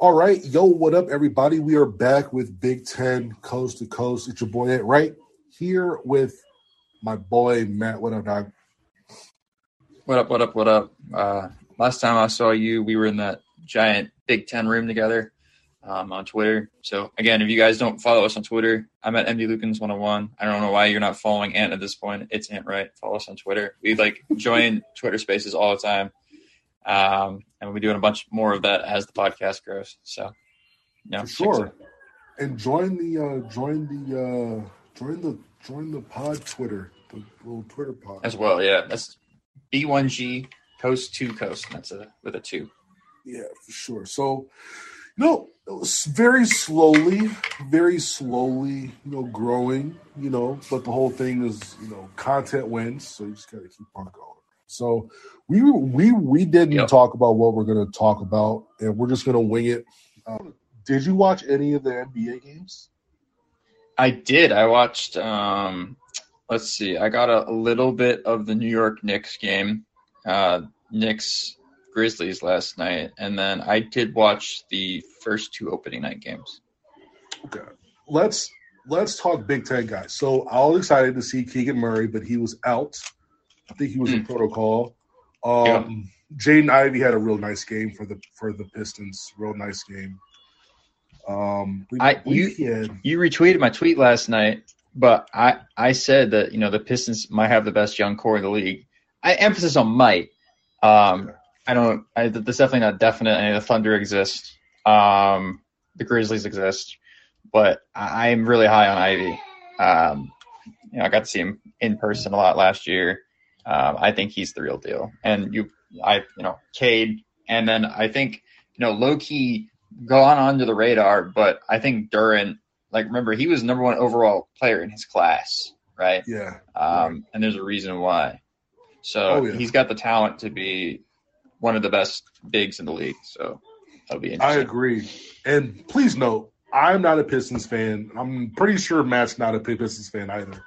All right, yo, what up, everybody? We are back with Big Ten Coast to Coast. It's your boy Ed, right here with my boy Matt. What up, dog? What up? What up? What up? Uh, last time I saw you, we were in that giant Big Ten room together um, on Twitter. So again, if you guys don't follow us on Twitter, I'm at MD Lukens 101. I don't know why you're not following Ant at this point. It's Ant right. Follow us on Twitter. We like join Twitter Spaces all the time. Um, and we'll be doing a bunch more of that as the podcast grows. So, yeah, For sure. And join the uh, join the uh, join the join the pod Twitter, the little Twitter pod as well. Yeah, that's B1G Coast to Coast. That's a with a two. Yeah, for sure. So, you know, very slowly, very slowly, you know, growing. You know, but the whole thing is, you know, content wins, so you just gotta keep on going. So we we we didn't yep. talk about what we're going to talk about, and we're just going to wing it. Um, did you watch any of the NBA games? I did. I watched. Um, let's see. I got a, a little bit of the New York Knicks game, uh, Knicks Grizzlies last night, and then I did watch the first two opening night games. Okay, let's let's talk Big Ten guys. So I was excited to see Keegan Murray, but he was out. I think he was mm. in protocol. Um, yeah. Jaden Ivey had a real nice game for the for the Pistons. Real nice game. Um, we, I we you had, you retweeted my tweet last night, but I I said that you know the Pistons might have the best young core in the league. I emphasis on might. Um, I don't. I, that's definitely not definite. I mean, the Thunder exist. Um, the Grizzlies exist, but I, I'm really high on Ivey. Um, you know, I got to see him in person a lot last year. Um, I think he's the real deal. And you, I, you know, Cade, and then I think, you know, low key gone under the radar, but I think Duren, like, remember, he was number one overall player in his class, right? Yeah. Um, right. And there's a reason why. So oh, yeah. he's got the talent to be one of the best bigs in the league. So that'll be interesting. I agree. And please note, I'm not a Pistons fan. I'm pretty sure Matt's not a Pistons fan either.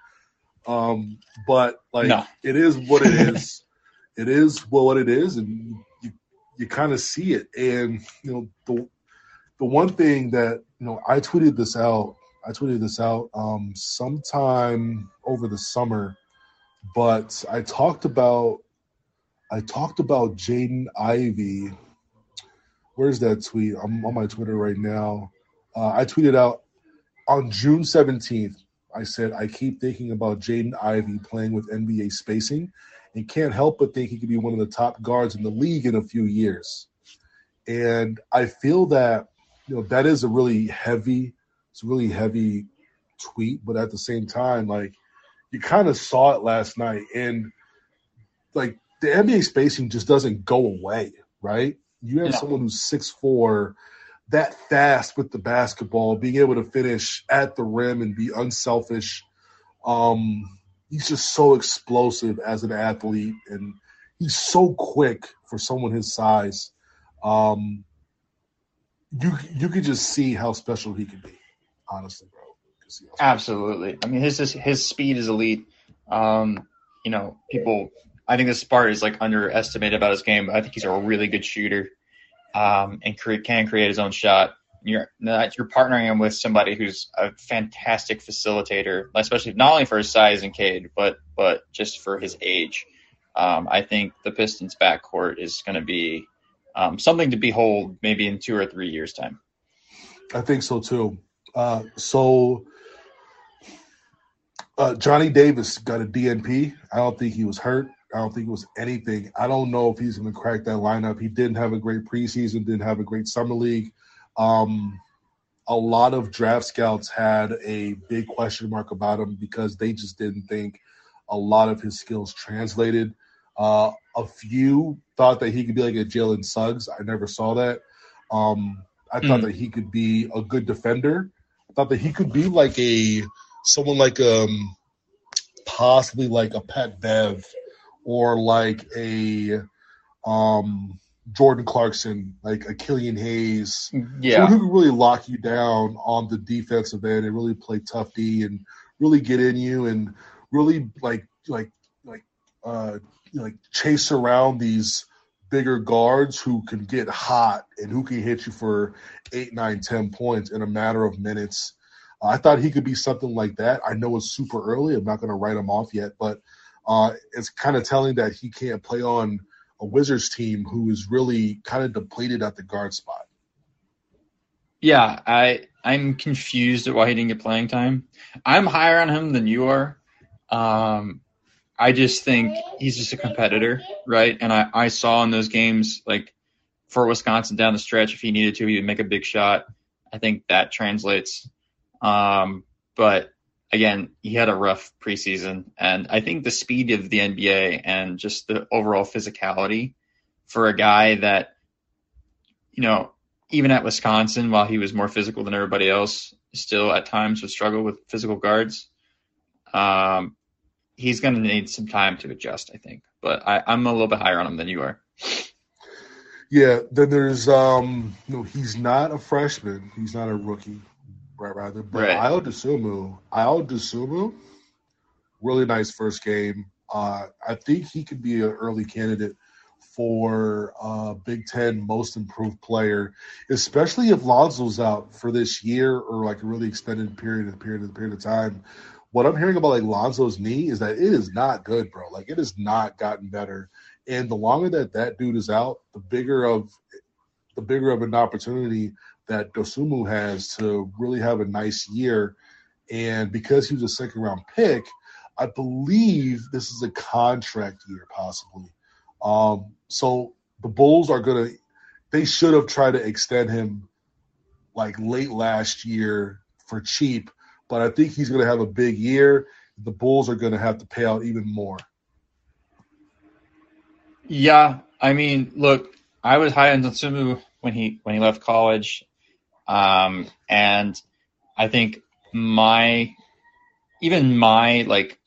Um, but like no. it is what it is. it is what it is, and you you kind of see it. And you know the the one thing that you know I tweeted this out. I tweeted this out um, sometime over the summer, but I talked about I talked about Jaden Ivey. Where's that tweet? I'm on my Twitter right now. Uh, I tweeted out on June 17th. I said, I keep thinking about Jaden Ivey playing with NBA spacing and can't help but think he could be one of the top guards in the league in a few years. And I feel that, you know, that is a really heavy, it's a really heavy tweet, but at the same time, like you kind of saw it last night. And like the NBA spacing just doesn't go away, right? You have yeah. someone who's six four that fast with the basketball, being able to finish at the rim and be unselfish. Um, he's just so explosive as an athlete, and he's so quick for someone his size. Um, you you could just see how special he could be, honestly, bro. Absolutely. I mean, his his speed is elite. Um, you know, people. I think this part is like underestimated about his game, but I think he's a really good shooter um, and can create his own shot. You're you're partnering him with somebody who's a fantastic facilitator, especially not only for his size and Cade, but but just for his age. Um, I think the Pistons backcourt is going to be um, something to behold, maybe in two or three years' time. I think so too. Uh, so uh, Johnny Davis got a DNP. I don't think he was hurt. I don't think it was anything. I don't know if he's going to crack that lineup. He didn't have a great preseason, didn't have a great summer league. Um, a lot of draft scouts had a big question mark about him because they just didn't think a lot of his skills translated. Uh, a few thought that he could be like a Jalen Suggs. I never saw that. Um, I mm. thought that he could be a good defender. I thought that he could be like a someone like um possibly like a Pat Bev or like a um Jordan Clarkson, like a Killian Hayes, yeah, who can really lock you down on the defensive end and really play tough D and really get in you and really like like like uh like chase around these bigger guards who can get hot and who can hit you for eight, nine, ten points in a matter of minutes. I thought he could be something like that. I know it's super early. I'm not going to write him off yet, but uh, it's kind of telling that he can't play on a Wizards team who is really kind of depleted at the guard spot. Yeah, I I'm confused at why he didn't get playing time. I'm higher on him than you are. Um, I just think he's just a competitor, right? And I, I saw in those games, like for Wisconsin down the stretch, if he needed to, he would make a big shot. I think that translates. Um, but again, he had a rough preseason, and I think the speed of the NBA and just the overall physicality for a guy that, you know, even at Wisconsin, while he was more physical than everybody else, still at times would struggle with physical guards. Um, he's going to need some time to adjust, I think. But I, I'm a little bit higher on him than you are. Yeah, then there's um no, he's not a freshman. He's not a rookie, right? Rather, but right. Ayo Dosunmu, really nice first game. Uh, I think he could be an early candidate for uh, Big Ten Most Improved Player, especially if Lonzo's out for this year or like a really extended period, of period, of period of time what I'm hearing about like Lonzo's knee is that it is not good, bro. Like it has not gotten better. And the longer that that dude is out, the bigger of the bigger of an opportunity that Dosunmu has to really have a nice year. And because he was a second round pick, I believe this is a contract year, possibly. Um, so the Bulls are gonna they should have tried to extend him like late last year for cheap but I think he's going to have a big year. The Bulls are going to have to pay out even more. Yeah, I mean, look, I was high on Dosunmu when he when he left college, um, and I think my even my like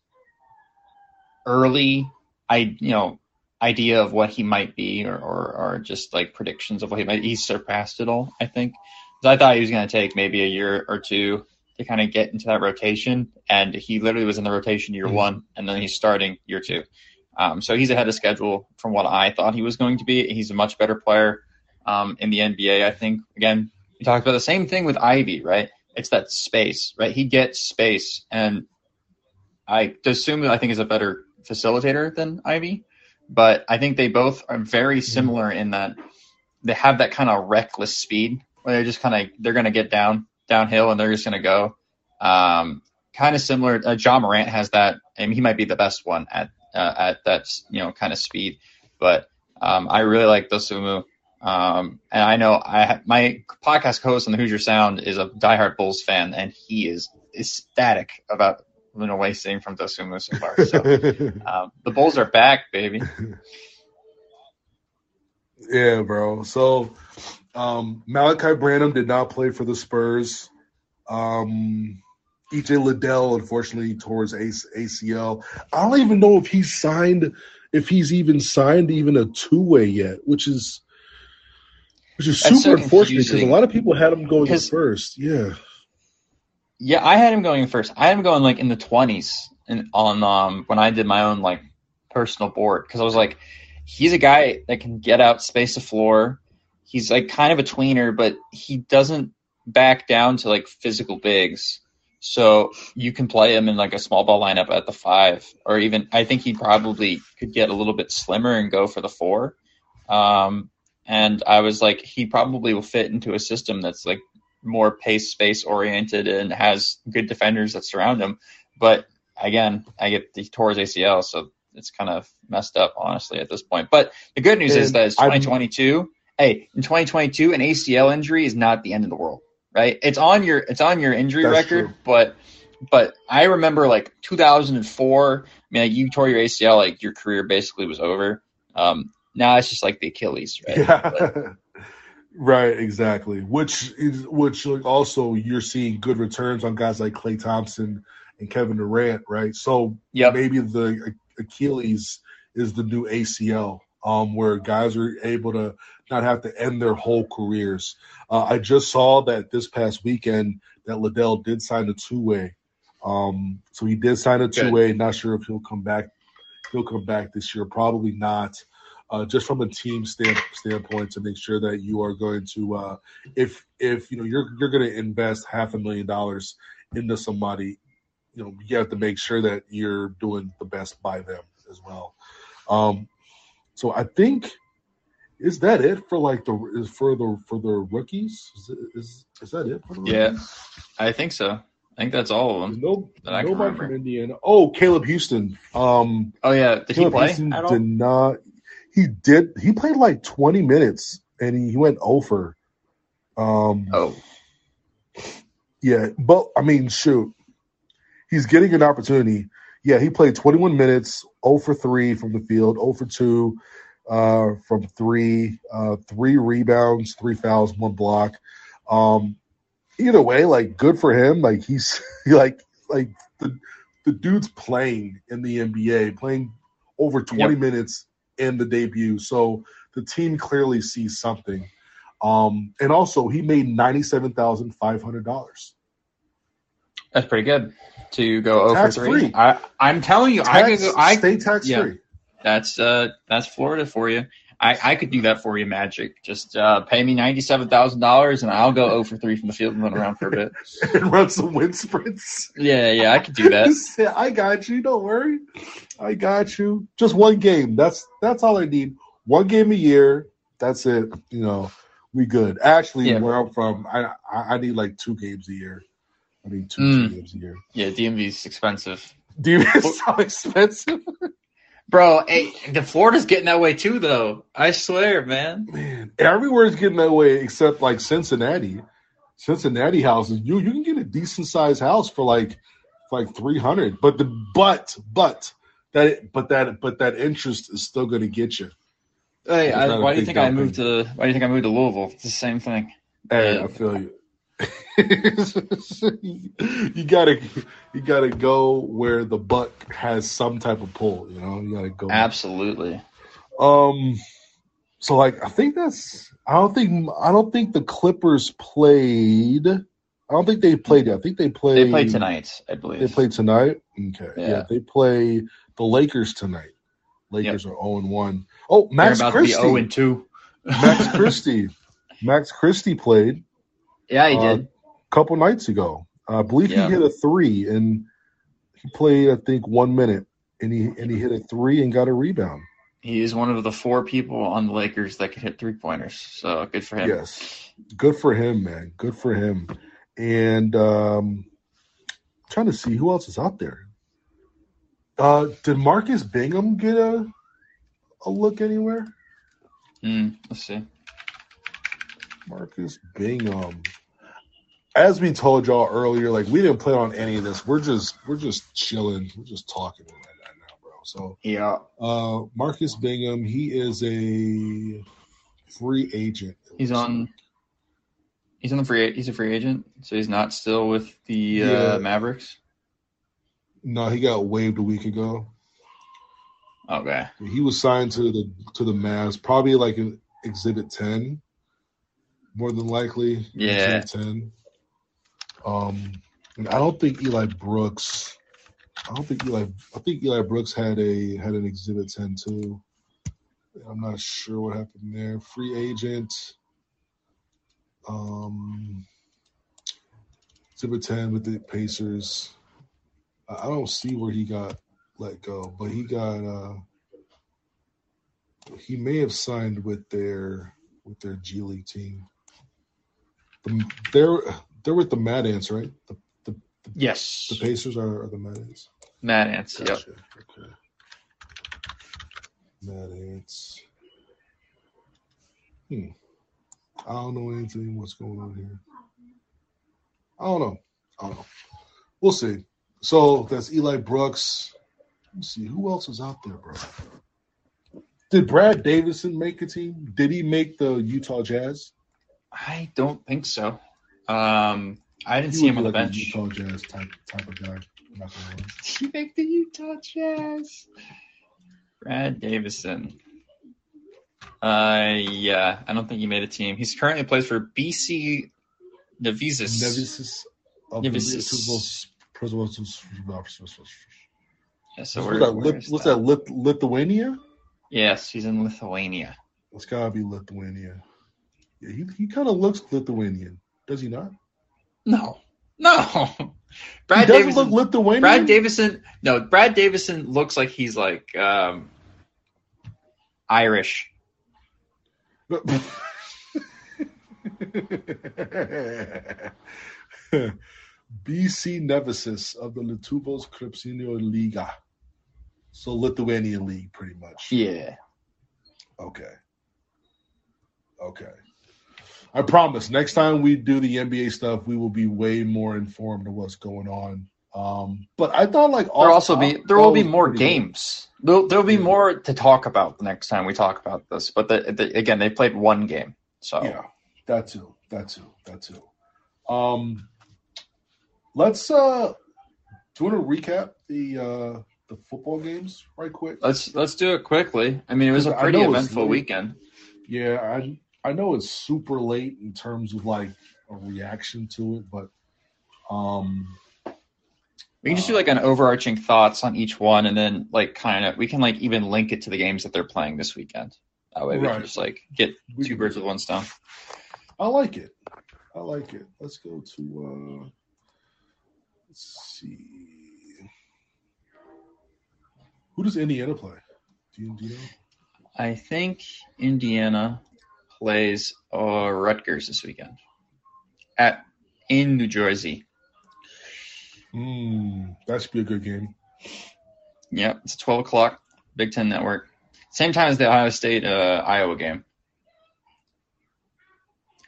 early I you know idea of what he might be or, or, or just like predictions of what he might he surpassed it all I think I thought he was going to take maybe a year or two to kind of get into that rotation. And he literally was in the rotation year mm-hmm. one, and then he's starting year two. Um, so he's ahead of schedule from what I thought he was going to be. He's a much better player um, in the NBA. I think. Again, we talked about the same thing with Ivey, right? It's that space, right? He gets space, and I assume I think is a better facilitator than Ivey, but I think they both are very mm-hmm. similar in that they have that kind of reckless speed where they're just kind of they're going to get down downhill and they're just going to go. Um, kind of similar. Uh, Ja Morant has that. I mean, he might be the best one at uh, at that you know kind of speed. But um, I really like Dosunmu. Um, and I know I my podcast host on the Hoosier Sound is a diehard Bulls fan, and he is ecstatic about know wasting from Dosunmu so far. So um, the Bulls are back, baby. Yeah, bro. So um, Malaki Branham did not play for the Spurs. Um, EJ Liddell, unfortunately, tore his ACL. I don't even know if he's signed, if he's even signed even a two way yet, which is which is super so unfortunate because a lot of people had him going first. Yeah. Yeah, I had him going first. I had him going like in the twenties and on um when I did my own like personal board because I was like, he's a guy that can get out, space the floor he's like kind of a tweener, but he doesn't back down to like physical bigs. So you can play him in like a small ball lineup at the five, or even I think he probably could get a little bit slimmer and go for the four. Um, and I was like, he probably will fit into a system that's like more pace space oriented and has good defenders that surround him. But again, I get the tore his ACL, so it's kind of messed up, honestly, at this point. But the good news and is that it's 2022. I'm, hey, in 2022, an ACL injury is not the end of the world, right? It's on your it's on your injury record, true. but but I remember like 2004. I mean, like you tore your ACL, like your career basically was over. Um, now it's just like the Achilles, right? Yeah. right, exactly. Which is which also you're seeing good returns on guys like Klay Thompson and Kevin Durant, right? So yep. maybe the Achilles is the new ACL, um, where guys are able to not have to end their whole careers. Uh, I just saw that this past weekend that Liddell did sign a two way. Um, so he did sign a two way. Not sure if he'll come back. He'll come back this year. Probably not. Uh, just from a team stand, standpoint to make sure that you are going to uh, if if you know you're you're going to invest half a million dollars into somebody you know you have to make sure that you're doing the best by them as well um so i think is that it for like the is for the for the rookies is is, is that it for the yeah i think so I think that's all of them. No, nobody from Indiana. Oh, Caleb Houstan. Um, oh yeah, did Caleb he play? Houston did not. He did. He played like twenty minutes, and he, he went over. Um, oh, yeah, but I mean, shoot, he's getting an opportunity. Yeah, he played twenty one minutes, zero oh for three from the field, zero oh for two uh, from three, uh, three rebounds, three fouls, one block. Um, either way, like good for him. Like he's like like the the dude's playing in the NBA, playing over 20 yep. minutes in the debut. So the team clearly sees something. Um, and also he made ninety seven thousand five hundred dollars. That's pretty good to go over three. Free. I, I'm telling you, tax, I could go. I stay tax yeah, free. That's uh, that's Florida for you. I, I could do that for you, Magic. Just uh, pay me ninety seven thousand dollars, and I'll go over three from the field and run around for a bit and run some wind sprints. Yeah, yeah, I could do that. I got you. Don't worry, I got you. Just one game. That's that's all I need. One game a year. That's it. You know, we good. Actually, yeah. where I'm from, I I need like two games a year. I need two, mm. two games a year. Yeah, DMV's expensive. DMV is so expensive. Bro, hey, the Florida's getting that way too, though. I swear, man. Man, everywhere's getting that way except like Cincinnati. Cincinnati houses, you you can get a decent sized house for like like three hundred. But the but but that but that but that interest is still going to get you. Hey, I, why do you think I moved to? Why do you think I moved to Louisville? It's the same thing. Hey, I feel you. you gotta you gotta go where the buck has some type of pull. You know, you gotta go. Absolutely. Um. So like, I think that's. I don't think. I don't think the Clippers played. I don't think they played. I think they played. They played tonight, I believe. They played tonight. Okay. Yeah. yeah they play the Lakers tonight. Lakers yep. are zero and one. Oh, Max Christie. Zero and two. Max Christie. Max Christie played. Yeah, he uh, did. A couple nights ago, I believe yeah. he hit a three, and he played I think one minute, and he and he hit a three and got a rebound. He is one of the four people on the Lakers that can hit three pointers. So good for him. Yes, good for him, man. Good for him. And um, trying to see who else is out there. Uh, did Marcus Bingham get a a look anywhere? Mm, let's see. Marcus Bingham. As we told y'all earlier, like we didn't plan on any of this. We're just we're just chilling. We're just talking right now, bro. So yeah. Uh Marcus Bingham, he is a free agent. He's on he's on the free he's a free agent, so he's not still with the uh, yeah. uh, Mavericks. No, he got waived a week ago. Okay. He was signed to the to the Mavs, probably like an exhibit ten more than likely. Yeah. Ten. Um, and I don't think Eli Brooks. I don't think Eli. I think Eli Brooks had a had an exhibit ten too. I'm not sure what happened there. Free agent. Um, exhibit ten with the Pacers. I don't see where he got let go, but he got. uh He may have signed with their with their G League team. The, they're they're with the Mad Ants, right? The, the, the yes. The Pacers are, are the Mad Ants. Mad Ants. Gotcha. Yep. Okay. Mad Ants. Hmm. I don't know anything. What's going on here? I don't know. I don't know. We'll see. So that's Eli Brooks. Let's see who else is out there, bro. Did Brad Davison make a team? Did he make the Utah Jazz? I don't think so. Um, I didn't he see him on like the bench. Utah Jazz type type of guy. he make the Utah Jazz? Brad Davison. Uh, yeah, I don't think he made a team. He's currently plays for BC Nevėžis. Nevėžis. Nevėžis. Yeah, so what's, that, what's that? Lithuania? Yes, he's in Lithuania. It's gotta be Lithuania. He he kind of looks Lithuanian, does he not? No, no. Brad doesn't look Lithuanian. Brad Davison. No, Brad Davison looks like he's like um, Irish. BC Nevėžis of the Lietuvos Krepšinio Liga. So Lithuanian league, pretty much. Yeah. Okay. Okay. I promise. Next time we do the NBA stuff, we will be way more informed of what's going on. Um, but I thought like there also be there will be more games. There'll, there'll be yeah. more to talk about the next time we talk about this. But the, the, again, they played one game, so yeah, that too, that too, that too. Um, let's uh, do you want to recap the uh the football games right quick? Let's let's do it quickly. I mean, it was a pretty eventful weekend. Yeah, I I know it's super late in terms of like a reaction to it, but um we can just do like an overarching thoughts on each one and then like kind of we can like even link it to the games that they're playing this weekend. That way we right. can just like get two birds with one stone. I like it. I like it. Let's go to uh let's see. Who does Indiana play? Do you, do you know? I think Indiana plays uh, Rutgers this weekend at in New Jersey. Mm, that should be a good game. Yep, it's 12 o'clock, Big Ten Network. Same time as the Ohio State uh, Iowa game.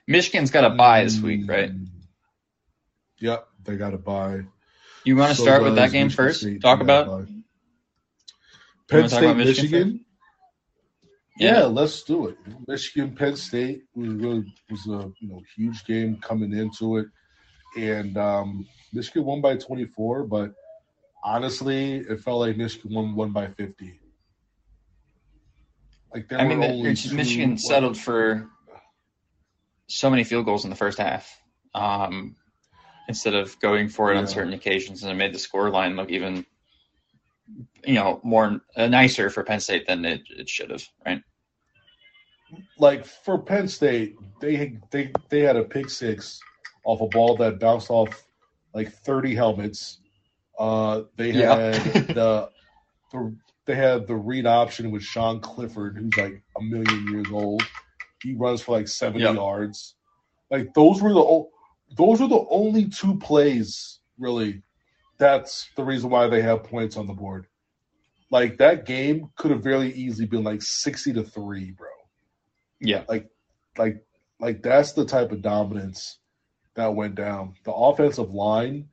Michigan's got a bye this week, right? Hmm. Yep, they got a bye. You want to so start with that game Michigan first? State talk about Penn State, Michigan. Michigan yeah. let's do it. Michigan Penn State was really was a you know huge game coming into it, and um, Michigan won by 24. But honestly, it felt like Michigan won won by 50. Like I mean, Michigan settled for so many field goals in the first half. Um, instead of going for it yeah. on certain occasions, and it made the score line look even you know more uh, nicer for Penn State than it, it should have, right? Like for Penn State, they they they had a pick six off a ball that bounced off like thirty helmets. Uh, they yeah. had the, the they had the read option with Sean Clifford, who's like a million years old. He runs for like seventy yep. yards. Like those were the those are the only two plays really that's the reason why they have points on the board. Like that game could have very easily been like sixty to three, bro. Yeah. Like like like that's the type of dominance that went down. The offensive line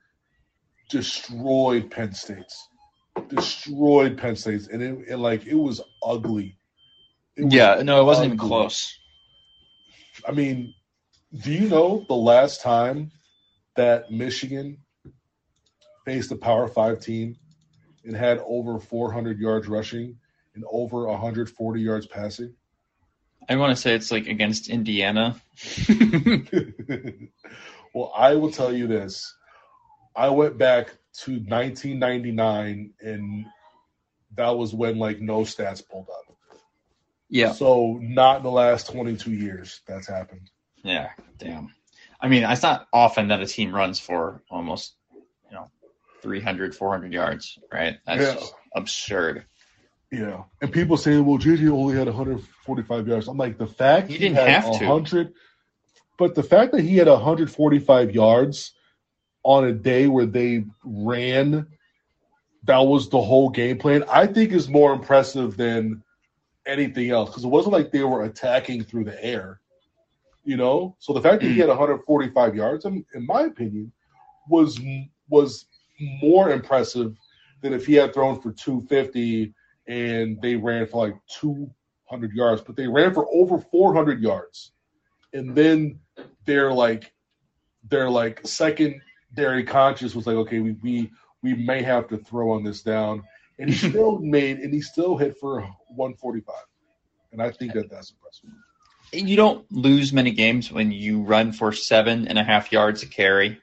destroyed Penn State's. Destroyed Penn State's. And it, it like it was ugly. It was yeah, no, it wasn't ugly. even close. I mean, do you know the last time that Michigan faced a Power Five team and had over 400 yards rushing and over 140 yards passing? I want to say it's like against Indiana. well, I will tell you this. I went back to 1999 and that was when like no stats pulled up. Yeah. So not in the last 22 years that's happened. Yeah, damn. I mean, it's not often that a team runs for almost 300, 400 yards, right? That's yeah. absurd. Yeah. And people say, well, JJ only had 145 yards. I'm like, the fact he didn't he have 100, to. But the fact that he had 145 yards on a day where they ran, that was the whole game plan, I think is more impressive than anything else because it wasn't like they were attacking through the air, you know? So the fact that he had mm. 145 yards, in, in my opinion, was was more impressive than if he had thrown for 250 and they ran for like 200 yards, but they ran for over 400 yards. And then they're like, they're like secondary conscious was like, okay, we, we, we may have to throw on this down. And he still made, and he still hit for 145. And I think that that's impressive. And you don't lose many games when you run for seven and a half yards a carry.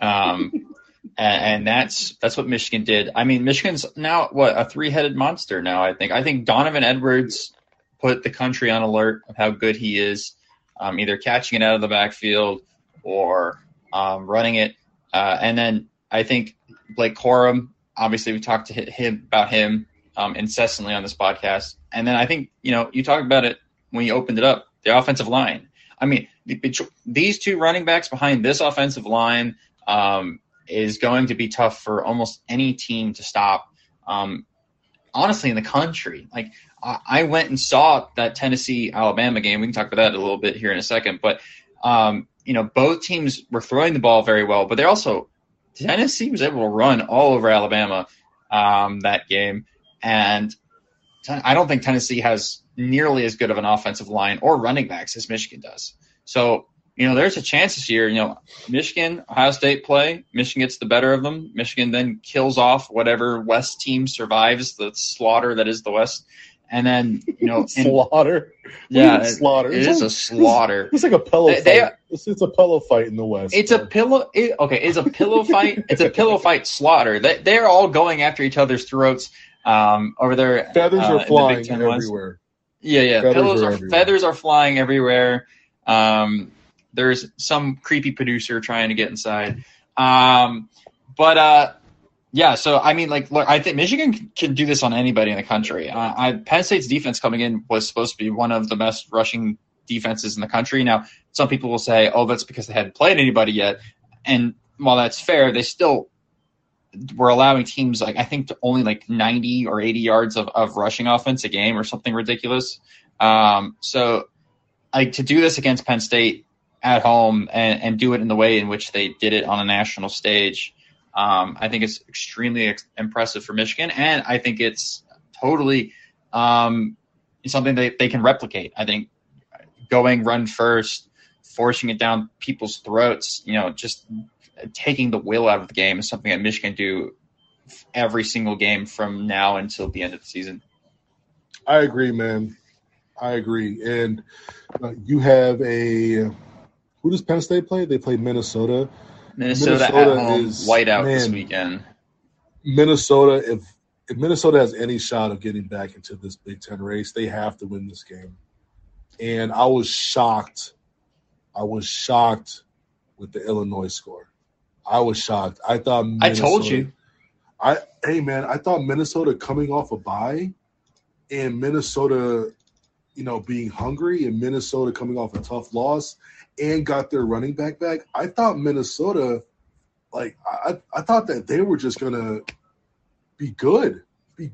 Um, and, that's that's what Michigan did. I mean, Michigan's now what a three-headed monster now. I think. I think Donovan Edwards put the country on alert of how good he is, um, either catching it out of the backfield or um, running it. Uh, and then I think Blake Corum. Obviously, we talked to him about him um, incessantly on this podcast. And then I think you know you talked about it when you opened it up. The offensive line. I mean, these two running backs behind this offensive line um, is going to be tough for almost any team to stop. Um, honestly, in the country, like I went and saw that Tennessee Alabama game. We can talk about that a little bit here in a second, but um, you know, both teams were throwing the ball very well, but they also Tennessee was able to run all over Alabama um, that game, and I don't think Tennessee has nearly as good of an offensive line or running backs as Michigan does. So you know, there's a chance this year. You know, Michigan, Ohio State play. Michigan gets the better of them. Michigan then kills off whatever West team survives the slaughter that is the West. And then you know, slaughter. Yeah, slaughter. It, it is a slaughter. It's like a pillow they, fight. They, it's, it's, a pillow fight in the West. It's a pillow. It, okay, it's a pillow fight. It's a pillow fight slaughter. They, they're all going after each other's throats. Um, over there, feathers uh, are flying everywhere. West. Yeah, yeah. Feathers Pillows are, are feathers are flying everywhere. Um, there's some creepy producer trying to get inside. Um, but uh, yeah, so I mean, like, look, I think Michigan can do this on anybody in the country. Uh, I, Penn State's defense coming in was supposed to be one of the best rushing defenses in the country. Now, some people will say, "Oh, that's because they hadn't played anybody yet," and while that's fair, they still were allowing teams like I think only like 90 or 80 yards of, of rushing offense a game or something ridiculous. Um, so, like to do this against Penn State at home and, and do it in the way in which they did it on a national stage. Um, I think it's extremely ex- impressive for Michigan, and I think it's totally um, something that they can replicate. I think going run first, forcing it down people's throats, you know, just taking the will out of the game is something that Michigan do every single game from now until the end of the season. I agree, man. I agree, and uh, you have a who does Penn State play? They play Minnesota. Minnesota, Minnesota at home, is, whiteout man, this weekend. Minnesota, if if Minnesota has any shot of getting back into this Big Ten race, they have to win this game. And I was shocked. I was shocked with the Illinois score. I was shocked. I thought Minnesota, I told you. I hey man, I thought Minnesota coming off a bye and Minnesota, you know, being hungry and Minnesota coming off a tough loss and got their running back back. I thought Minnesota, like I, I thought that they were just gonna be good, be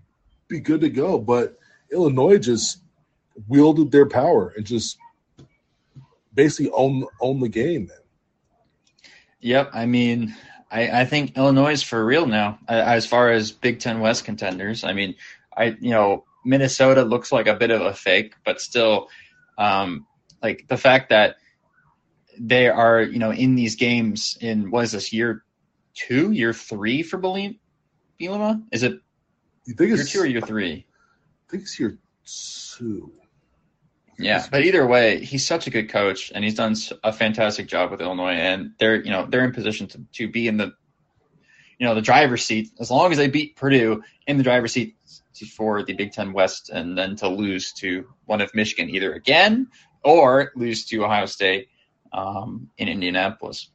be good to go. But Illinois just wielded their power and just basically own own the game. Yep, I mean, I, I think Illinois is for real now as far as Big Ten West contenders. I mean, I you know Minnesota looks like a bit of a fake, but still, um, like the fact that they are, you know, in these games in what is this year two, year three for Bielema? Is it you think year it's, two or year three? I think it's year two. Yeah, but either way, he's such a good coach, and he's done a fantastic job with Illinois, and they're you know they're in position to, to be in the you know the driver's seat as long as they beat Purdue in the driver's seat for the Big Ten West, and then to lose to one of Michigan either again or lose to Ohio State um, in Indianapolis.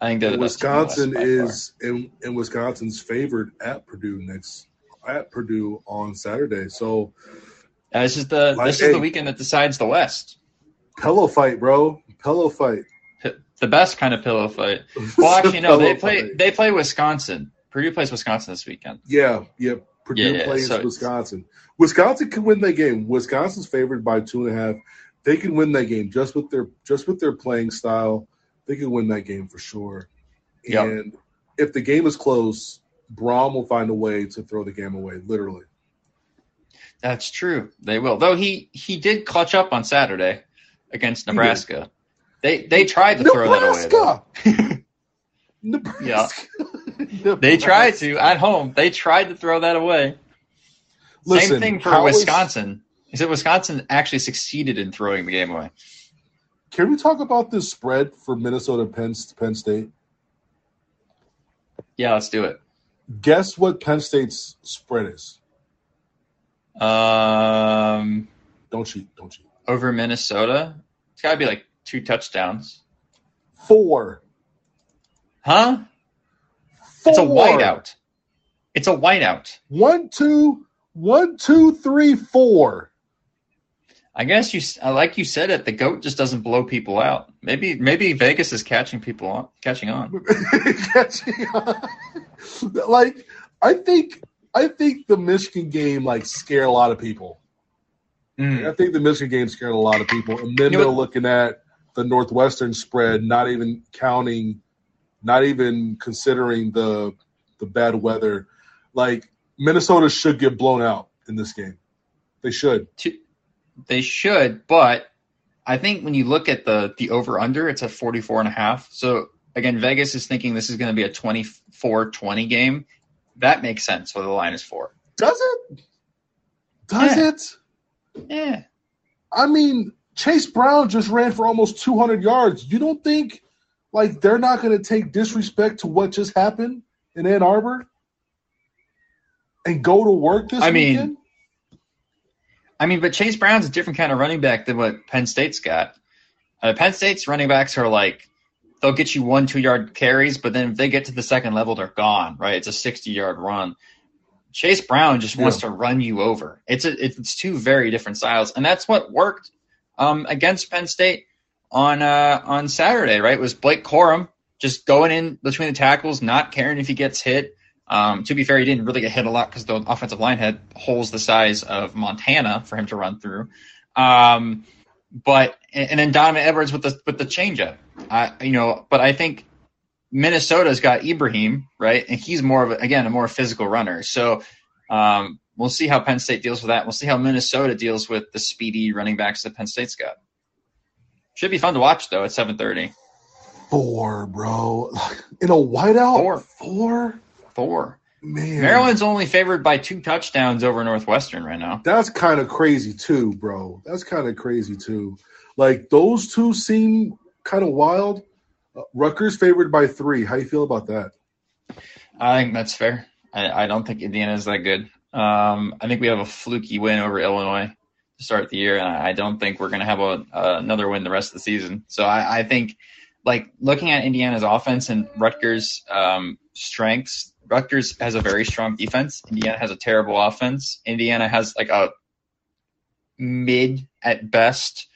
I think that Wisconsin is in, in Wisconsin's favored at Purdue next at Purdue on Saturday. So uh, this is the like, this is hey, the weekend that decides the West. Pillow fight, bro. Pillow fight. P- the best kind of pillow fight. Well, actually, no. they play. Fight. They play Wisconsin. Purdue plays Wisconsin this weekend. Yeah, yeah. Purdue yeah, plays so Wisconsin. Wisconsin can win that game. Wisconsin's favored by two and a half they can win that game just with their just with their playing style. They can win that game for sure. Yep. And if the game is close, Brohm will find a way to throw the game away. Literally. That's true. They will. Though he he did clutch up on Saturday against Nebraska. They they tried to Nebraska. throw that away. Nebraska. Yeah. Nebraska. They tried to at home. They tried to throw that away. Listen, Same thing for Wisconsin. He said Wisconsin actually succeeded in throwing the game away. Can we talk about this spread for Minnesota Penn, Penn State? Yeah, let's do it. Guess what Penn State's spread is? Um, don't cheat. Don't cheat. Over Minnesota, it's got to be like two touchdowns. Four. Huh? Four. It's a whiteout. It's a whiteout. One, two, one, two, three, four. I guess you, like you said it, the goat just doesn't blow people out. Maybe, maybe Vegas is catching people on, catching on. catching on. like, I think, I think the Michigan game like scared a lot of people. Mm. I think the Michigan game scared a lot of people, and then you they're looking at the Northwestern spread, not even counting, not even considering the the bad weather. Like Minnesota should get blown out in this game. They should. They should, but I think when you look at the the over under, it's at 44 and a half. So again, Vegas is thinking this is going to be a 24-20 game. That makes sense for the line is four. Does it? Does yeah. it? Yeah. I mean, Chase Brown just ran for almost 200 yards. You don't think like they're not going to take disrespect to what just happened in Ann Arbor and go to work this I mean, weekend? I mean, but Chase Brown's a different kind of running back than what Penn State's got. Uh, Penn State's running backs are like they'll get you one, two yard carries, but then if they get to the second level, they're gone. Right? It's a sixty yard run. Chase Brown just wants yeah. to run you over. It's a, it's two very different styles, and that's what worked um, against Penn State on uh, on Saturday. Right? It was Blake Corum just going in between the tackles, not caring if he gets hit. Um, to be fair, he didn't really get hit a lot because the offensive line had holes the size of Montana for him to run through. Um, but and then Donovan Edwards with the with the changeup. I you know, but I think Minnesota's got Ibrahim, right? And he's more of a, again a more physical runner. So um, we'll see how Penn State deals with that. We'll see how Minnesota deals with the speedy running backs that Penn State's got. Should be fun to watch though at seven thirty. Four, bro. In a whiteout. Four. Four. Four. Man. Maryland's only favored by two touchdowns over Northwestern right now. That's kind of crazy too, bro. That's kind of crazy too. Like those two seem kind of wild. Uh, Rutgers favored by three. How do you feel about that? I think that's fair. I, I don't think Indiana's that good. Um, I think we have a fluky win over Illinois to start the year, and I don't think we're going to have a, uh, another win the rest of the season. So I, I, think, like looking at Indiana's offense and Rutgers' um, strengths, Rutgers has a very strong defense. Indiana has a terrible offense. Indiana has like a mid at best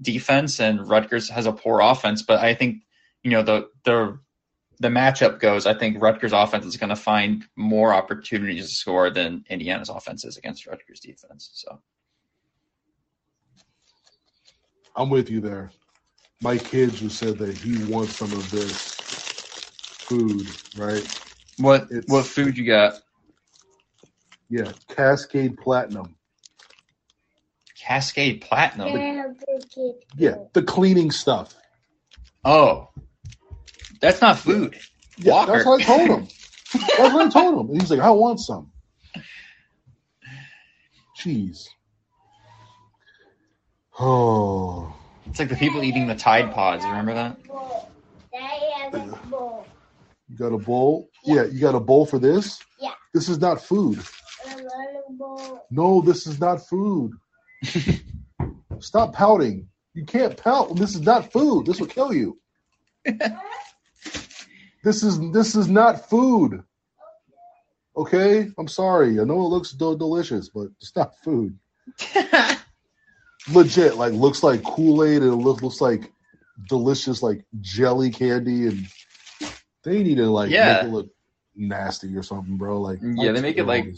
defense, and Rutgers has a poor offense. But I think you know the the the matchup goes, I think Rutgers offense is going to find more opportunities to score than Indiana's offense is against Rutgers defense. So I'm with you there. Mike just said that he wants some of this food, right? What it's, what food you got? Yeah, Cascade Platinum. Cascade Platinum. Yeah, the cleaning stuff. Oh, that's not food. Yeah, Walker. that's what I told him. that's what I told him. And he's like, I want some. Cheese. Oh. It's like the people eating the Tide Pods. Remember that? You got a bowl? Yeah. yeah, you got a bowl for this? Yeah. This is not food. No, this is not food. Stop pouting. You can't pout. This is not food. This will kill you. This is this is not food. Okay, I'm sorry. I know it looks do- delicious, but it's not food. Legit, like looks like Kool Aid and it looks looks like delicious, like jelly candy, and they need to like yeah. make it look nasty or something, bro. Like yeah, they make it like.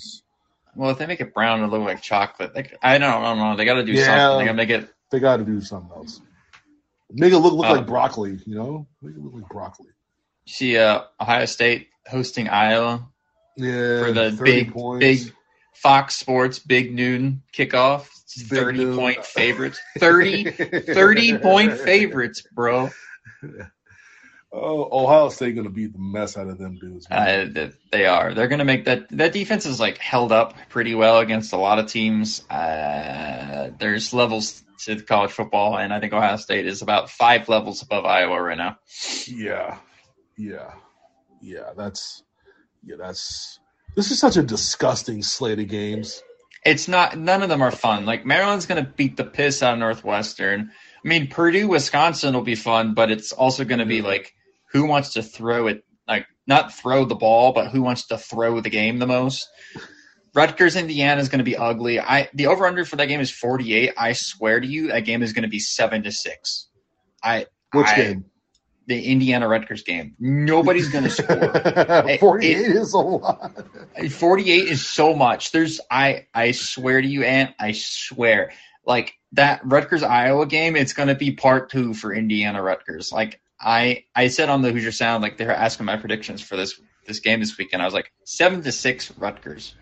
Well, if they make it brown, it look like chocolate. Like I don't, I don't know. They got to do yeah, something. They got to make it. They got to do something else. Make it look look um, like broccoli. You know, make it look like broccoli see uh, Ohio State hosting Iowa. Yeah, for the big points. big Fox Sports big noon kickoff. Big 30 noon. point favorites. 30, 30 point favorites, bro. Oh, Ohio State going to beat the mess out of them dudes. Uh, they are. They're going to make that. That defense is like held up pretty well against a lot of teams. Uh, there's levels to college football, and I think Ohio State is about five levels above Iowa right now. Yeah, yeah, yeah. That's yeah, that's this is such a disgusting slate of games. It's not. None of them are fun. Like Maryland's going to beat the piss out of Northwestern. I mean, Purdue, Wisconsin will be fun, but it's also going to be like who wants to throw it, like not throw the ball, but who wants to throw the game the most. Rutgers, Indiana is going to be ugly. I the over under for that game is forty eight. I swear to you, that game is going to be seven to six. I which I, game? The Indiana Rutgers game. Nobody's going to score. forty eight is a lot. Forty eight is so much. There's I I swear to you, Ant. I swear. Like that Rutgers Iowa game, it's going to be part two for Indiana Rutgers. Like I I said on the Hoosier Sound, like they were asking my predictions for this this game this weekend. I was like seven to six Rutgers.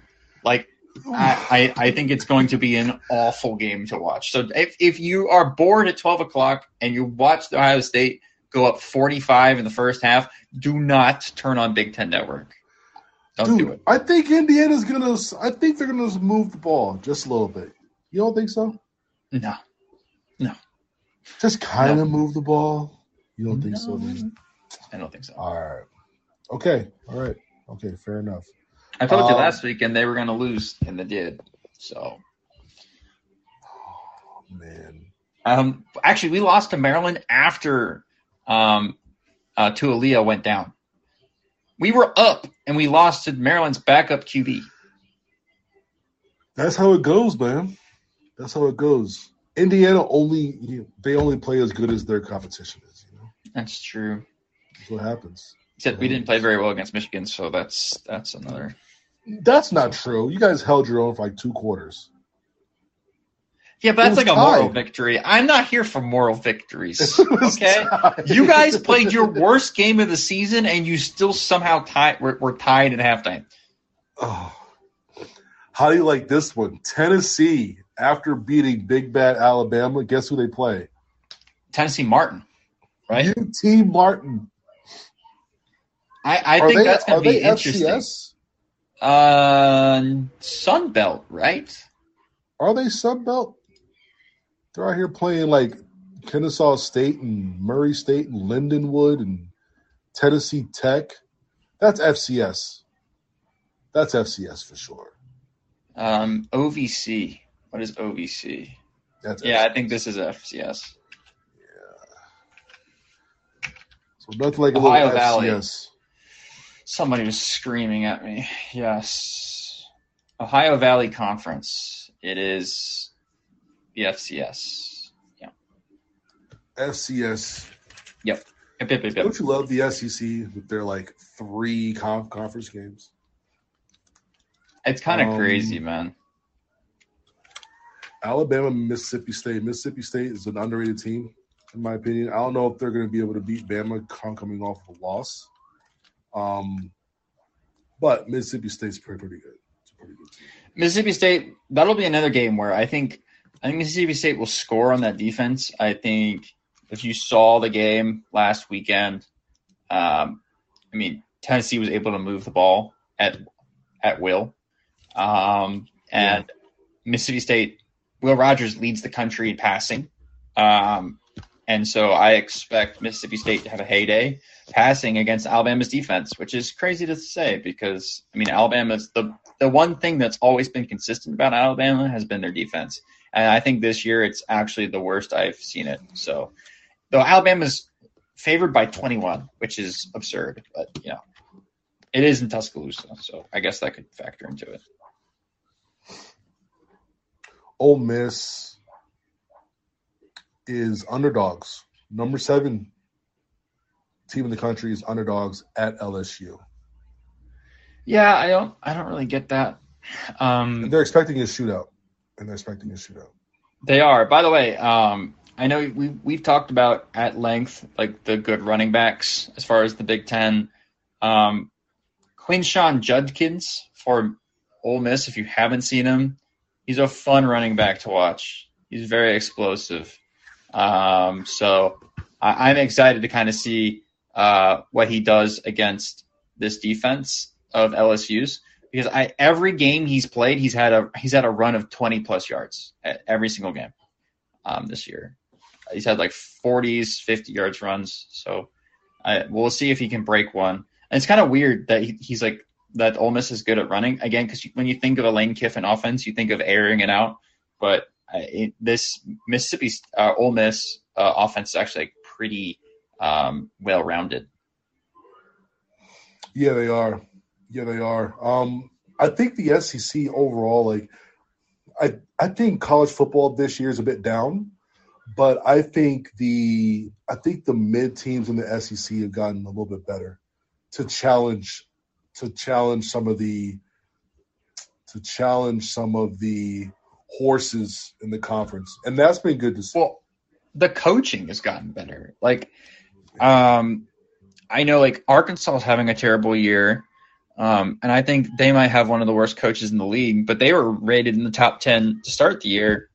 Like I, I, I think it's going to be an awful game to watch. So if if you are bored at twelve o'clock and you watch the Ohio State go up forty five in the first half, do not turn on Big Ten Network. Don't Dude, do it. I think Indiana's gonna. I think they're gonna move the ball just a little bit. You don't think so? No, no. Just kind of no. move the ball. You don't think so? Man? I don't think so. All right. Okay. All right. Okay. Fair enough. I told um, you last week, and they were going to lose, and they did. So. Oh, man. Um. Actually, we lost to Maryland after um, uh, Taulia went down. We were up, and we lost to Maryland's backup QB. That's how it goes, man. That's how it goes. Indiana only they only play as good as their competition is. You know, that's true. That's what happens. Except we didn't play very well against Michigan, so that's that's another. That's not true. You guys held your own for like two quarters. Yeah, but that's like tied. a moral victory. I'm not here for moral victories. Okay, tied. you guys played your worst game of the season, and you still somehow tied. We're, we're tied at halftime. Oh, how do you like this one? Tennessee after beating Big Bad Alabama, guess who they play? Tennessee Martin, right? UT Martin. I, I think they, that's going to be interesting. FCS? Uh, Sun Belt, right? Are they Sun Belt? They're out here playing like Kennesaw State and Murray State and Lindenwood and Tennessee Tech. That's FCS. That's FCS for sure. Um, OVC. What is OVC? That's yeah, FCS. I think this is FCS. Yeah. So nothing like Ohio a little Valley. Yes. Somebody was screaming at me. Yes. Ohio Valley Conference. It is the FCS. Yeah. FCS. Yep. Yep, yep, yep, yep. Don't you love the SEC with their like three conf- conference games? It's kind of um, crazy, man. Alabama, Mississippi State. Mississippi State is an underrated team, in my opinion. I don't know if they're going to be able to beat Bama coming off of a loss. Um, but Mississippi State's pretty pretty good. It's a pretty good team. Mississippi State. That'll be another game where I think I think Mississippi State will score on that defense. I think if you saw the game last weekend, um, I mean Tennessee was able to move the ball at at will, um, and yeah. Mississippi State Will Rogers leads the country in passing. Um, and so I expect Mississippi State to have a heyday passing against Alabama's defense, which is crazy to say because I mean Alabama's the the one thing that's always been consistent about Alabama has been their defense. And I think this year it's actually the worst I've seen it. So though Alabama's favored by 21, which is absurd, but you know, it is in Tuscaloosa, so I guess that could factor into it. Ole Miss is underdogs. Number seven team in the country is underdogs at LSU. Yeah, I don't I don't really get that. Um, and they're expecting a shootout. And they're expecting a shootout. They are. By the way, um, I know we we've talked about at length like the good running backs as far as the Big Ten. Um, Quinshon Judkins for Ole Miss, if you haven't seen him, he's a fun running back to watch. He's very explosive. Um, so I, am excited to kind of see uh, what he does against this defense of LSU's because I every game he's played he's had a he's had a run of 20 plus yards every single game um, this year. He's had like 40s, 50 yards runs. So I, we'll see if he can break one. And it's kind of weird that he, he's like that Ole Miss is good at running again because when you think of a Lane Kiffin offense, you think of airing it out. But it, this Mississippi uh, Ole Miss uh, offense is actually like pretty um, well rounded. Yeah, they are. Yeah, they are. Um, I think the SEC overall, like, I I think college football this year is a bit down, but I think the I think the mid teams in the SEC have gotten a little bit better to challenge to challenge some of the to challenge some of the horses in the conference, and that's been good to see. Well, the coaching has gotten better. Like, um, I know like Arkansas is having a terrible year. Um, and I think they might have one of the worst coaches in the league, but they were rated in the top 10 to start the year.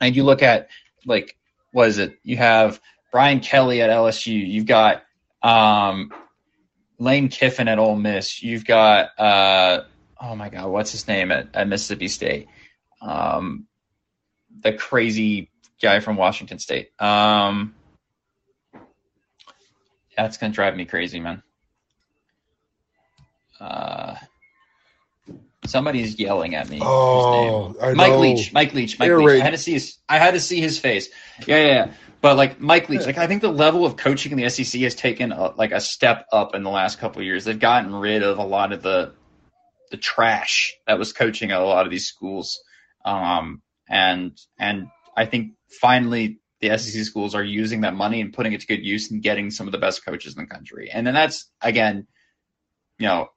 And you look at, like, what is it? You have Brian Kelly at LSU. You've got um, Lane Kiffin at Ole Miss. You've got, uh, oh my God, what's his name at, at Mississippi State? Um, the crazy guy from Washington State. Um, that's going to drive me crazy, man. Uh, somebody's yelling at me. Oh, Mike. Leach. Mike Leach. Mike Air Leach. I had to see his. I had to see his face. Yeah, yeah. yeah. But like Mike Leach, like I think the level of coaching in the SEC has taken a, like a step up in the last couple of years. They've gotten rid of a lot of the the trash that was coaching at a lot of these schools, um, and and I think finally the SEC schools are using that money and putting it to good use and getting some of the best coaches in the country. And then that's again, you know,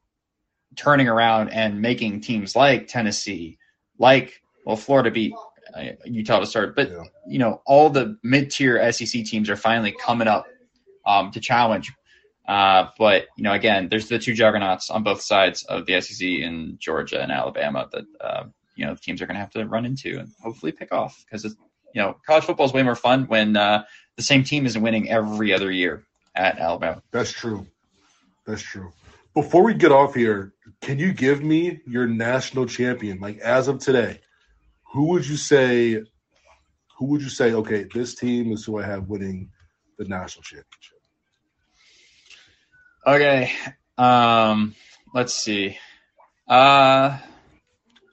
turning around and making teams like Tennessee, like well, Florida beat uh, Utah to start, but yeah. you know, all the mid-tier SEC teams are finally coming up um, to challenge. Uh, but you know, again, there's the two juggernauts on both sides of the SEC in Georgia and Alabama that uh, you know the teams are going to have to run into and hopefully pick off because it's you know college football is way more fun when uh, the same team isn't winning every other year at Alabama. That's true. That's true. Before we get off here, can you give me your national champion? Like as of today, who would you say? Who would you say? Okay, this team is who I have winning the national championship. Okay, um, let's see. Uh,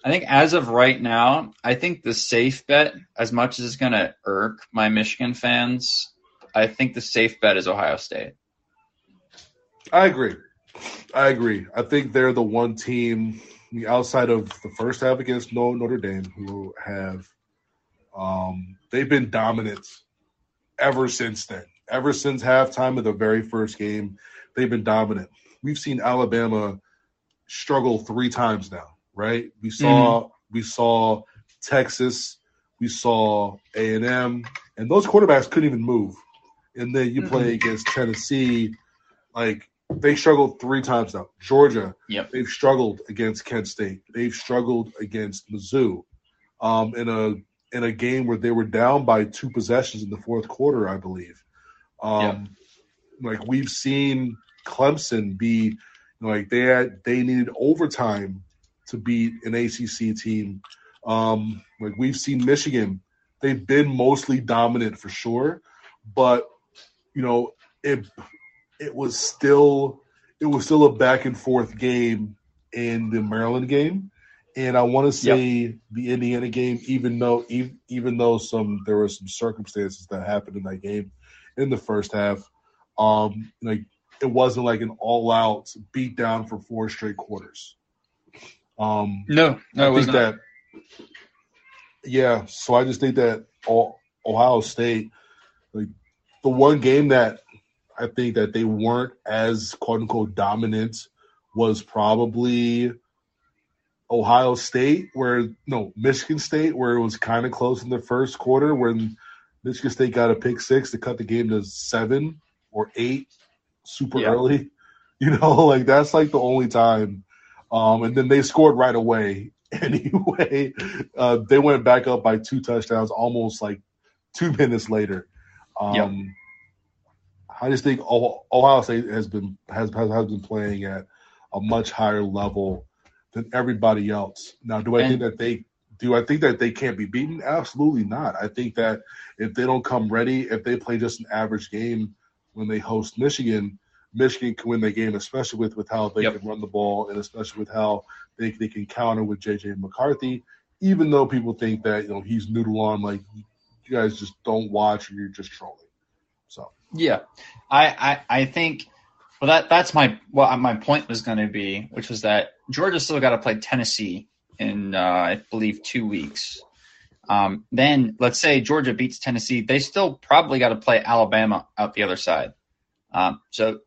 I think as of right now, I think the safe bet, as much as it's going to irk my Michigan fans, I think the safe bet is Ohio State. I agree. I agree. I think they're the one team outside of the first half against Notre Dame who have um, they've been dominant ever since then. Ever since halftime of the very first game, they've been dominant. We've seen Alabama struggle three times now, right? We saw mm-hmm. we saw Texas, we saw A and M, and those quarterbacks couldn't even move. And then you play mm-hmm. against Tennessee, like they struggled three times now. Georgia, yep. they've struggled against Kent State. They've struggled against Mizzou, um, in a in a game where they were down by two possessions in the fourth quarter, I believe. Um, yep. Like we've seen Clemson be, like they had they needed overtime to beat an ACC team. Um, like we've seen Michigan, they've been mostly dominant for sure, but you know it it was still it was still a back and forth game in the Maryland game, and I want to say yep. the Indiana game, even though even, even though some there were some circumstances that happened in that game in the first half, um, like it wasn't like an all out beat down for four straight quarters. Um, no, no, I think that. Yeah, so I just think that Ohio State, like the one game that I think that they weren't as quote unquote dominant was probably Ohio State, where no Michigan State, where it was kind of close in the first quarter when Michigan State got a pick six to cut the game to seven or eight super yeah. early. You know, like that's like the only time. Um, and then they scored right away. Anyway, uh, they went back up by two touchdowns almost like two minutes later. Um, yep I just think Ohio State has been has has been playing at a much higher level than everybody else. Now, do I and, think that they do I think that they can't be beaten? Absolutely not. I think that if they don't come ready, if they play just an average game when they host Michigan, Michigan can win the game, especially with, with how they yep. can run the ball and especially with how they, they can counter with JJ McCarthy. Even though people think that you know he's noodle on, like you guys just don't watch or you're just trolling. So yeah, I I, I think well that that's my what my point was going to be, which was that Georgia still got to play Tennessee in uh, I believe two weeks. Um, then let's say Georgia beats Tennessee, they still probably got to play Alabama out the other side. Um, so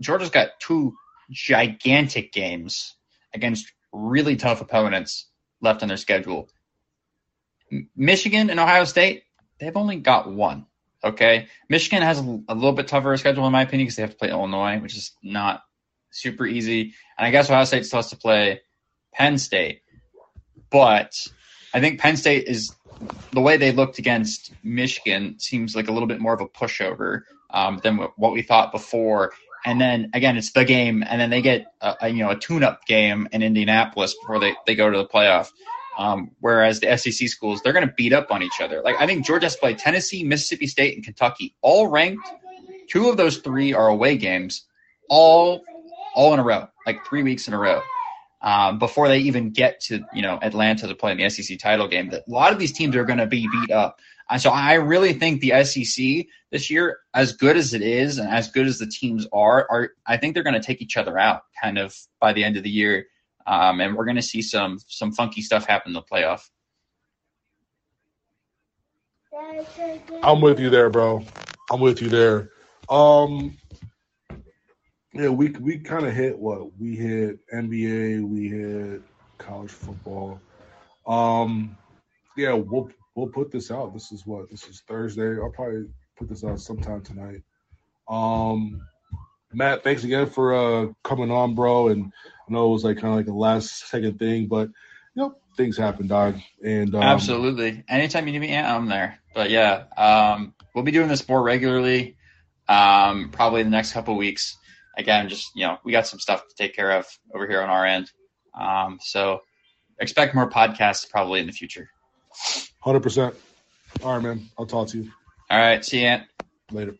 Georgia's got two gigantic games against really tough opponents left on their schedule. Michigan and Ohio State, they've only got one. Okay. Michigan has a, a little bit tougher schedule, in my opinion, because they have to play Illinois, which is not super easy. And I guess Ohio State still has to play Penn State. But I think Penn State is the way they looked against Michigan seems like a little bit more of a pushover um, than what we thought before. And then again, it's the game, and then they get a, a you know a tune-up game in Indianapolis before they, they go to the playoff. Um, whereas the SEC schools, they're going to beat up on each other. Like I think Georgia has played Tennessee, Mississippi State, and Kentucky, all ranked. Two of those three are away games, all all in a row, like three weeks in a row um, before they even get to you know Atlanta to play in the SEC title game. That a lot of these teams are going to be beat up. And so I really think the SEC this year, as good as it is and as good as the teams are, are I think they're going to take each other out kind of by the end of the year, um, and we're going to see some some funky stuff happen in the playoff. I'm with you there, bro. I'm with you there. Um, yeah, we we kind of hit what we hit NBA, we hit college football. Um, yeah, we'll we'll put this out. This is what this is Thursday. I'll probably put this out sometime tonight. Um, Matt, thanks again for uh coming on, bro. And I know it was like kind of like a last second thing, but you know things happen, dog. And um, absolutely, anytime you need me, I'm there. But yeah, um, we'll be doing this more regularly. Um, probably the next couple weeks again, just you know, we got some stuff to take care of over here on our end. Um, so expect more podcasts probably in the future. Hundred percent. All right, man. I'll talk to you. All right. See you. Later.